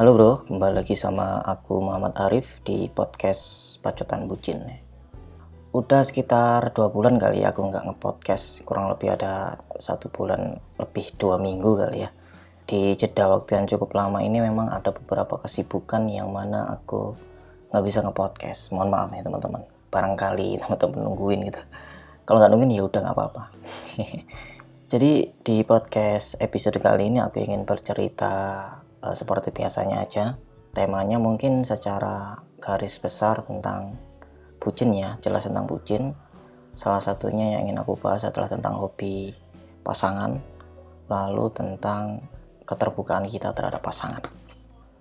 Halo bro, kembali lagi sama aku Muhammad Arif di podcast Pacotan Bucin. Udah sekitar dua bulan kali ya aku nggak ngepodcast, kurang lebih ada satu bulan lebih dua minggu kali ya. Di jeda waktu yang cukup lama ini memang ada beberapa kesibukan yang mana aku nggak bisa ngepodcast. Mohon maaf ya teman-teman. Barangkali teman-teman nungguin gitu. Kalau nggak nungguin ya udah nggak apa-apa. Jadi di podcast episode kali ini aku ingin bercerita uh, seperti biasanya aja. Temanya mungkin secara garis besar tentang bucin ya, jelas tentang bucin. Salah satunya yang ingin aku bahas adalah tentang hobi pasangan, lalu tentang keterbukaan kita terhadap pasangan.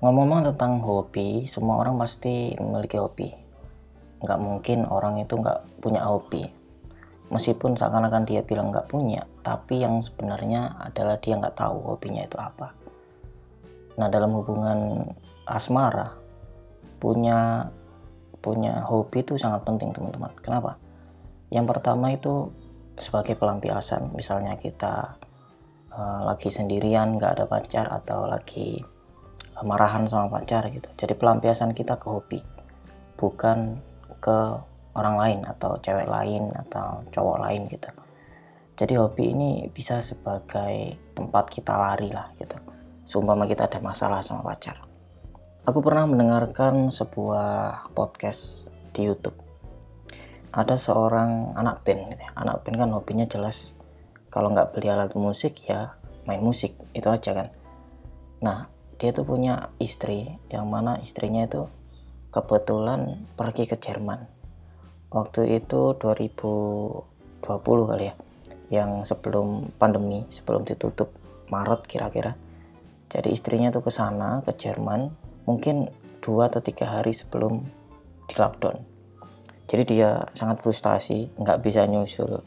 Ngomong-ngomong tentang hobi, semua orang pasti memiliki hobi. Nggak mungkin orang itu nggak punya hobi. Meskipun seakan-akan dia bilang nggak punya, tapi yang sebenarnya adalah dia nggak tahu hobinya itu apa Nah, dalam hubungan asmara punya punya hobi itu sangat penting, teman-teman. Kenapa? Yang pertama itu sebagai pelampiasan, misalnya kita uh, lagi sendirian, nggak ada pacar atau lagi uh, marahan sama pacar gitu. Jadi pelampiasan kita ke hobi, bukan ke orang lain atau cewek lain atau cowok lain gitu. Jadi hobi ini bisa sebagai tempat kita lari lah gitu seumpama kita ada masalah sama pacar. Aku pernah mendengarkan sebuah podcast di YouTube. Ada seorang anak band, gitu ya. anak band kan hobinya jelas kalau nggak beli alat musik ya main musik itu aja kan. Nah dia tuh punya istri yang mana istrinya itu kebetulan pergi ke Jerman. Waktu itu 2020 kali ya, yang sebelum pandemi, sebelum ditutup Maret kira-kira jadi istrinya tuh ke sana ke Jerman mungkin dua atau tiga hari sebelum di lockdown. Jadi dia sangat frustasi nggak bisa nyusul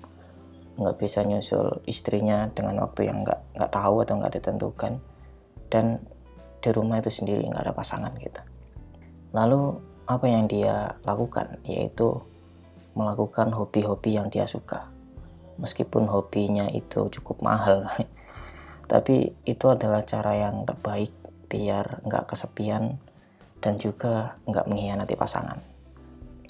nggak bisa nyusul istrinya dengan waktu yang nggak nggak tahu atau nggak ditentukan. Dan di rumah itu sendiri nggak ada pasangan gitu. Lalu apa yang dia lakukan? Yaitu melakukan hobi-hobi yang dia suka. Meskipun hobinya itu cukup mahal tapi itu adalah cara yang terbaik biar nggak kesepian dan juga nggak mengkhianati pasangan.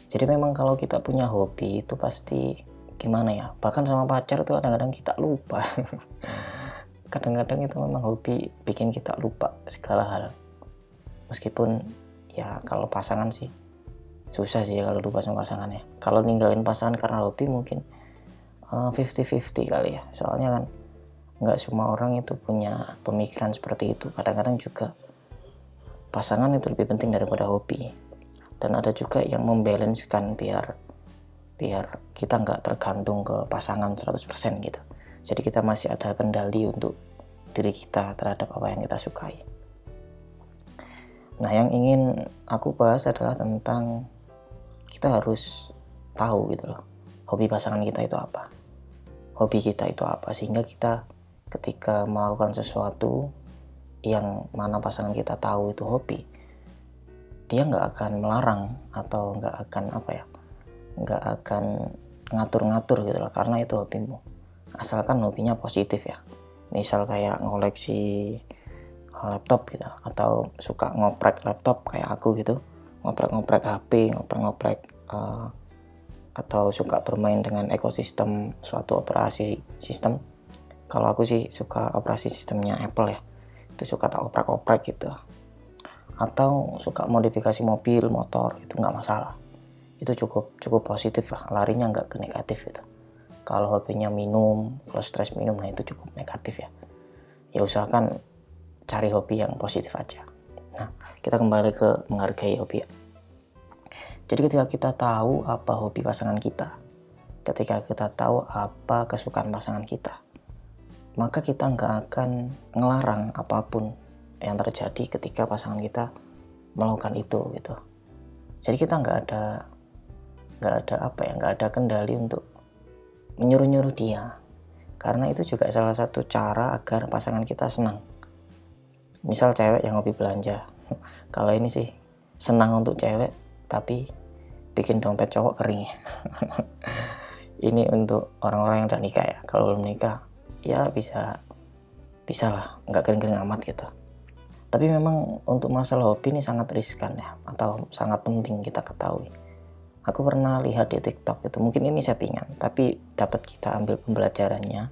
Jadi memang kalau kita punya hobi itu pasti gimana ya? Bahkan sama pacar itu kadang-kadang kita lupa. Kadang-kadang itu memang hobi bikin kita lupa segala hal. Meskipun ya kalau pasangan sih susah sih kalau lupa sama pasangannya kalau ninggalin pasangan karena hobi mungkin 50-50 uh, eh, kali ya. Soalnya kan nggak semua orang itu punya pemikiran seperti itu. Kadang-kadang juga pasangan itu lebih penting daripada hobi. Dan ada juga yang membalancekan biar biar kita nggak tergantung ke pasangan 100% gitu. Jadi kita masih ada kendali untuk diri kita terhadap apa yang kita sukai. Nah yang ingin aku bahas adalah tentang kita harus tahu gitu loh hobi pasangan kita itu apa. Hobi kita itu apa sehingga kita ketika melakukan sesuatu yang mana pasangan kita tahu itu hobi dia nggak akan melarang atau nggak akan apa ya nggak akan ngatur-ngatur gitu loh karena itu hobimu. Asalkan hobinya positif ya. Misal kayak ngoleksi laptop gitu atau suka ngoprek laptop kayak aku gitu. Ngoprek-ngoprek HP ngoprek-ngoprek uh, atau suka bermain dengan ekosistem suatu operasi sistem kalau aku sih suka operasi sistemnya Apple ya. Itu suka tak oprek-oprek gitu. Atau suka modifikasi mobil motor itu nggak masalah. Itu cukup cukup positif lah. Larinya nggak ke negatif gitu. Kalau hobinya minum kalau stres minum nah itu cukup negatif ya. Ya usahakan cari hobi yang positif aja. Nah kita kembali ke menghargai hobi ya. Jadi ketika kita tahu apa hobi pasangan kita ketika kita tahu apa kesukaan pasangan kita maka kita nggak akan ngelarang apa pun yang terjadi ketika pasangan kita melakukan itu gitu. Jadi kita nggak ada nggak ada apa ya nggak ada kendali untuk menyuruh-nyuruh dia. Karena itu juga salah satu cara agar pasangan kita senang. Misal cewek yang hobi belanja. Kalau ini sih senang untuk cewek tapi bikin dompet cowok kering ya. Ini untuk orang-orang yang udah nikah ya. Kalau belum nikah ya bisa bisa lah. Nggak kering-kering amat gitu. Tapi memang untuk masalah hobi ini sangat riskan ya atau sangat penting kita ketahui. Aku pernah lihat di TikTok itu mungkin ini settingan tapi dapat kita ambil pembelajarannya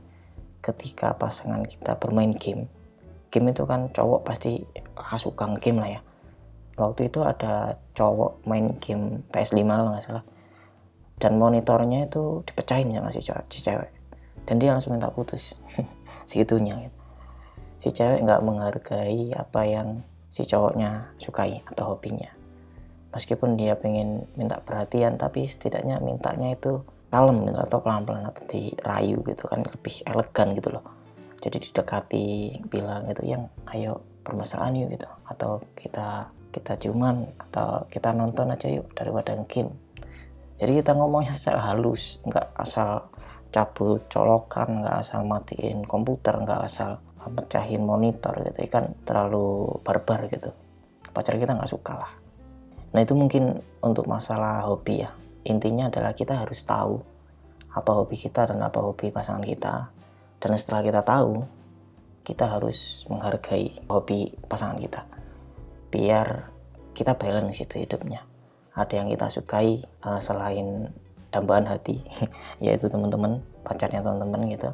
ketika pasangan kita bermain game. Game itu kan cowok pasti suka game lah ya. Waktu itu ada cowok main game PS5 kalau nggak salah. Dan monitornya itu dipecahin sama si cewek. Dan dia langsung minta putus. Segitunya gitu. Si cewek nggak menghargai apa yang si cowoknya sukai atau hobinya. Meskipun dia pengen minta perhatian tapi setidaknya mintanya itu kalem gitu, atau pelan-pelan atau dirayu gitu kan lebih elegan gitu loh. Jadi didekati bilang gitu yang ayo permasalahan yuk gitu. Atau kita kita cuman atau kita nonton aja yuk daripada game jadi kita ngomongnya secara halus nggak asal cabut colokan nggak asal matiin komputer nggak asal pecahin monitor gitu. Kan terlalu barbar gitu. Pacar kita nggak suka lah. Nah itu mungkin untuk masalah hobi ya. Intinya adalah kita harus tahu apa hobi kita dan apa hobi pasangan kita. Dan setelah kita tahu kita harus menghargai hobi pasangan kita. Biar kita balance itu hidupnya. Ada yang kita sukai uh, selain dambaan hati yaitu teman-teman pacarnya teman-teman gitu.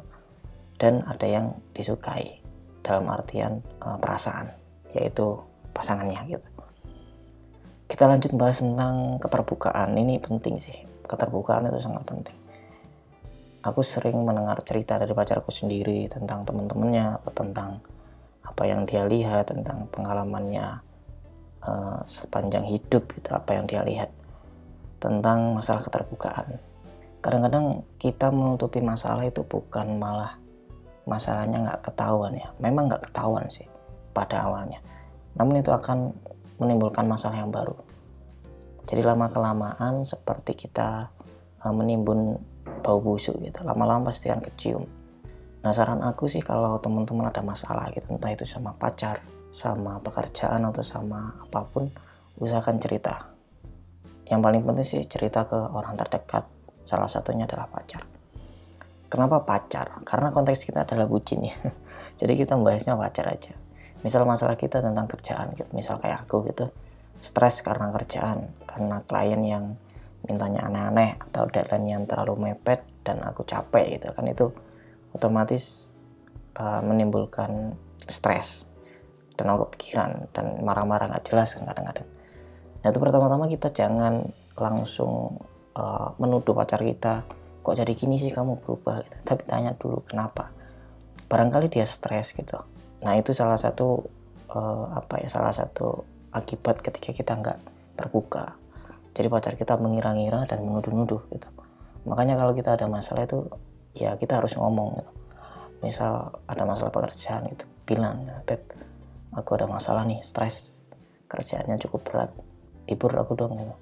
Dan ada yang disukai dalam artian uh, perasaan yaitu pasangannya gitu. Kita lanjut bahas tentang keterbukaan. Ini penting sih. Keterbukaan itu sangat penting. Aku sering mendengar cerita dari pacarku sendiri tentang teman-temannya atau tentang apa yang dia lihat tentang pengalamannya uh, sepanjang hidup gitu apa yang dia lihat tentang masalah keterbukaan. Kadang-kadang kita menutupi masalah itu bukan malah masalahnya nggak ketahuan ya. Memang nggak ketahuan sih pada awalnya. Namun itu akan menimbulkan masalah yang baru. Jadi lama kelamaan seperti kita uh, menimbun bau busuk gitu lama-lama pasti akan kecium. Nah saran aku sih kalau teman-teman ada masalah gitu entah itu sama pacar sama pekerjaan atau sama apa pun usahakan cerita yang paling penting sih cerita ke orang terdekat salah satunya adalah pacar Kenapa pacar? Karena konteks kita adalah bucin ya. Jadi kita membahasnya pacar aja. Misal masalah kita tentang kerjaan gitu. Misal kayak aku gitu. Stres karena kerjaan. Karena klien yang mintanya aneh-aneh. Atau deadline yang terlalu mepet dan aku capek gitu. Kan itu otomatis uh, menimbulkan stres. Dan aku pikiran. Dan marah-marah nggak jelas kan kadang-kadang. Nah itu pertama-tama kita jangan langsung uh, menuduh pacar kita kok jadi gini sih kamu berubah? Tapi tanya dulu kenapa? Barangkali dia stres gitu. Nah itu salah satu uh, apa ya salah satu akibat ketika kita nggak terbuka. Jadi pacar kita mengira-ngira dan menuduh-nuduh gitu. Makanya kalau kita ada masalah itu ya kita harus ngomong gitu. Misal ada masalah pekerjaan itu bilang beb aku ada masalah nih stres. Kerjaannya cukup berat hibur aku dong gitu.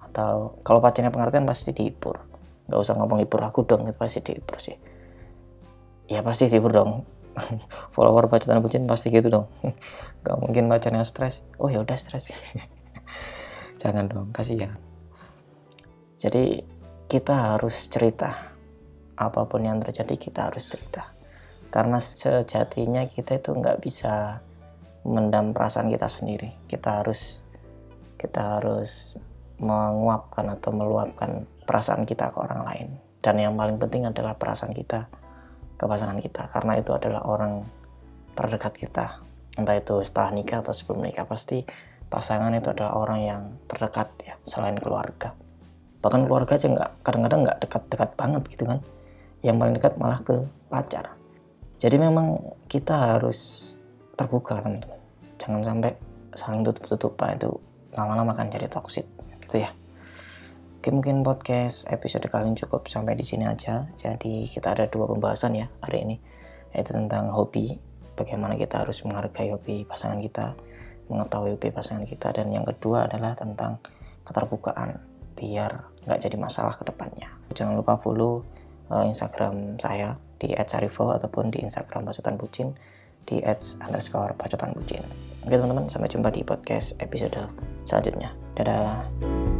Atau kalau pacarnya pengertian pasti dihibur nggak usah ngomong hibur aku dong itu pasti dihibur sih. Ya pasti dihibur dong. Follower bacotan bucin pasti gitu dong. Nggak mungkin bacanya stres. Oh ya udah stres. Jangan dong kasihan. Jadi kita harus cerita. Apa pun yang terjadi kita harus cerita. Karena sejatinya kita itu nggak bisa mendam perasaan kita sendiri. Kita harus kita harus menguapkan atau meluapkan perasaan kita ke orang lain. Dan yang paling penting adalah perasaan kita ke pasangan kita karena itu adalah orang terdekat kita. Entah itu setelah nikah atau sebelum nikah pasti pasangan itu adalah orang yang terdekat ya selain keluarga. Bahkan keluarga aja nggak kadang-kadang nggak dekat-dekat banget gitu kan. Yang paling dekat malah ke pacar. Jadi memang kita harus terbuka teman-teman. Jangan sampai saling tutup-tutupan itu lama-lama kan jadi toksik gitu ya Oke mungkin podcast episode kali ini cukup sampai di sini aja. Jadi kita ada dua pembahasan ya hari ini yaitu tentang hobi. Bagaimana kita harus menghargai hobi pasangan kita, mengetahui hobi pasangan kita dan yang kedua adalah tentang keterbukaan biar nggak jadi masalah ke depannya. Jangan lupa follow uh, Instagram saya di @sarivo ataupun di Instagram Bacotan Bucin di underscore Bacotan Bucin. Oke teman-teman, sampai jumpa di podcast episode selanjutnya. Dadah.